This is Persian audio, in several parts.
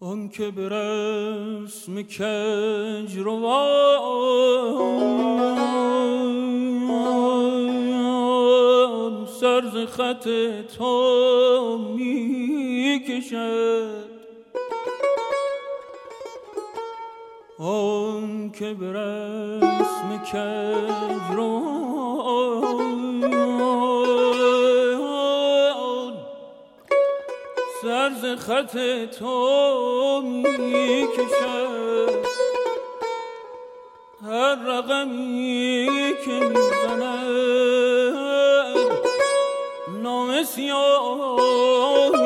آن که به رسم کج روان سرز خط تو می کشد آن که به رسم کج سرز خط تو می کشد هر رقمی که می‌زند نام سیاه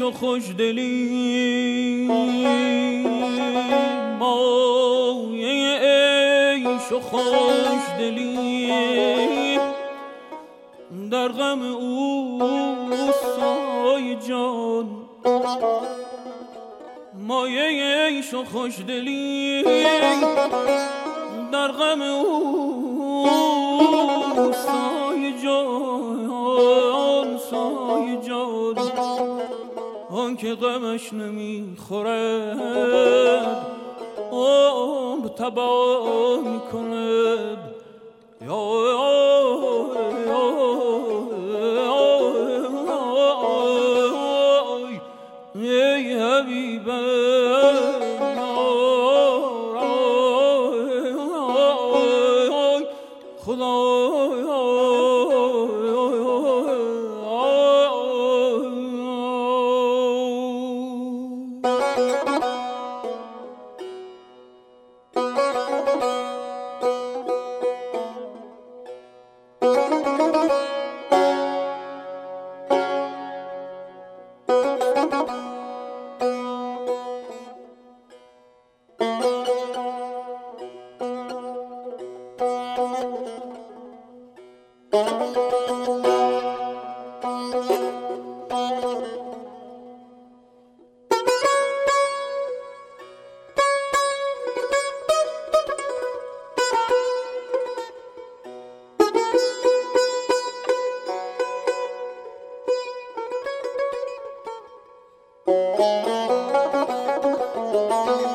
می و خوشدلی. مایه عیش و خوشدلی. در غم او سای جان. مایه عیش و خوشدلی. در غم او آن که غمش نمی‌خورد آم تبا می‌کند ای حبیبه Música Thank you.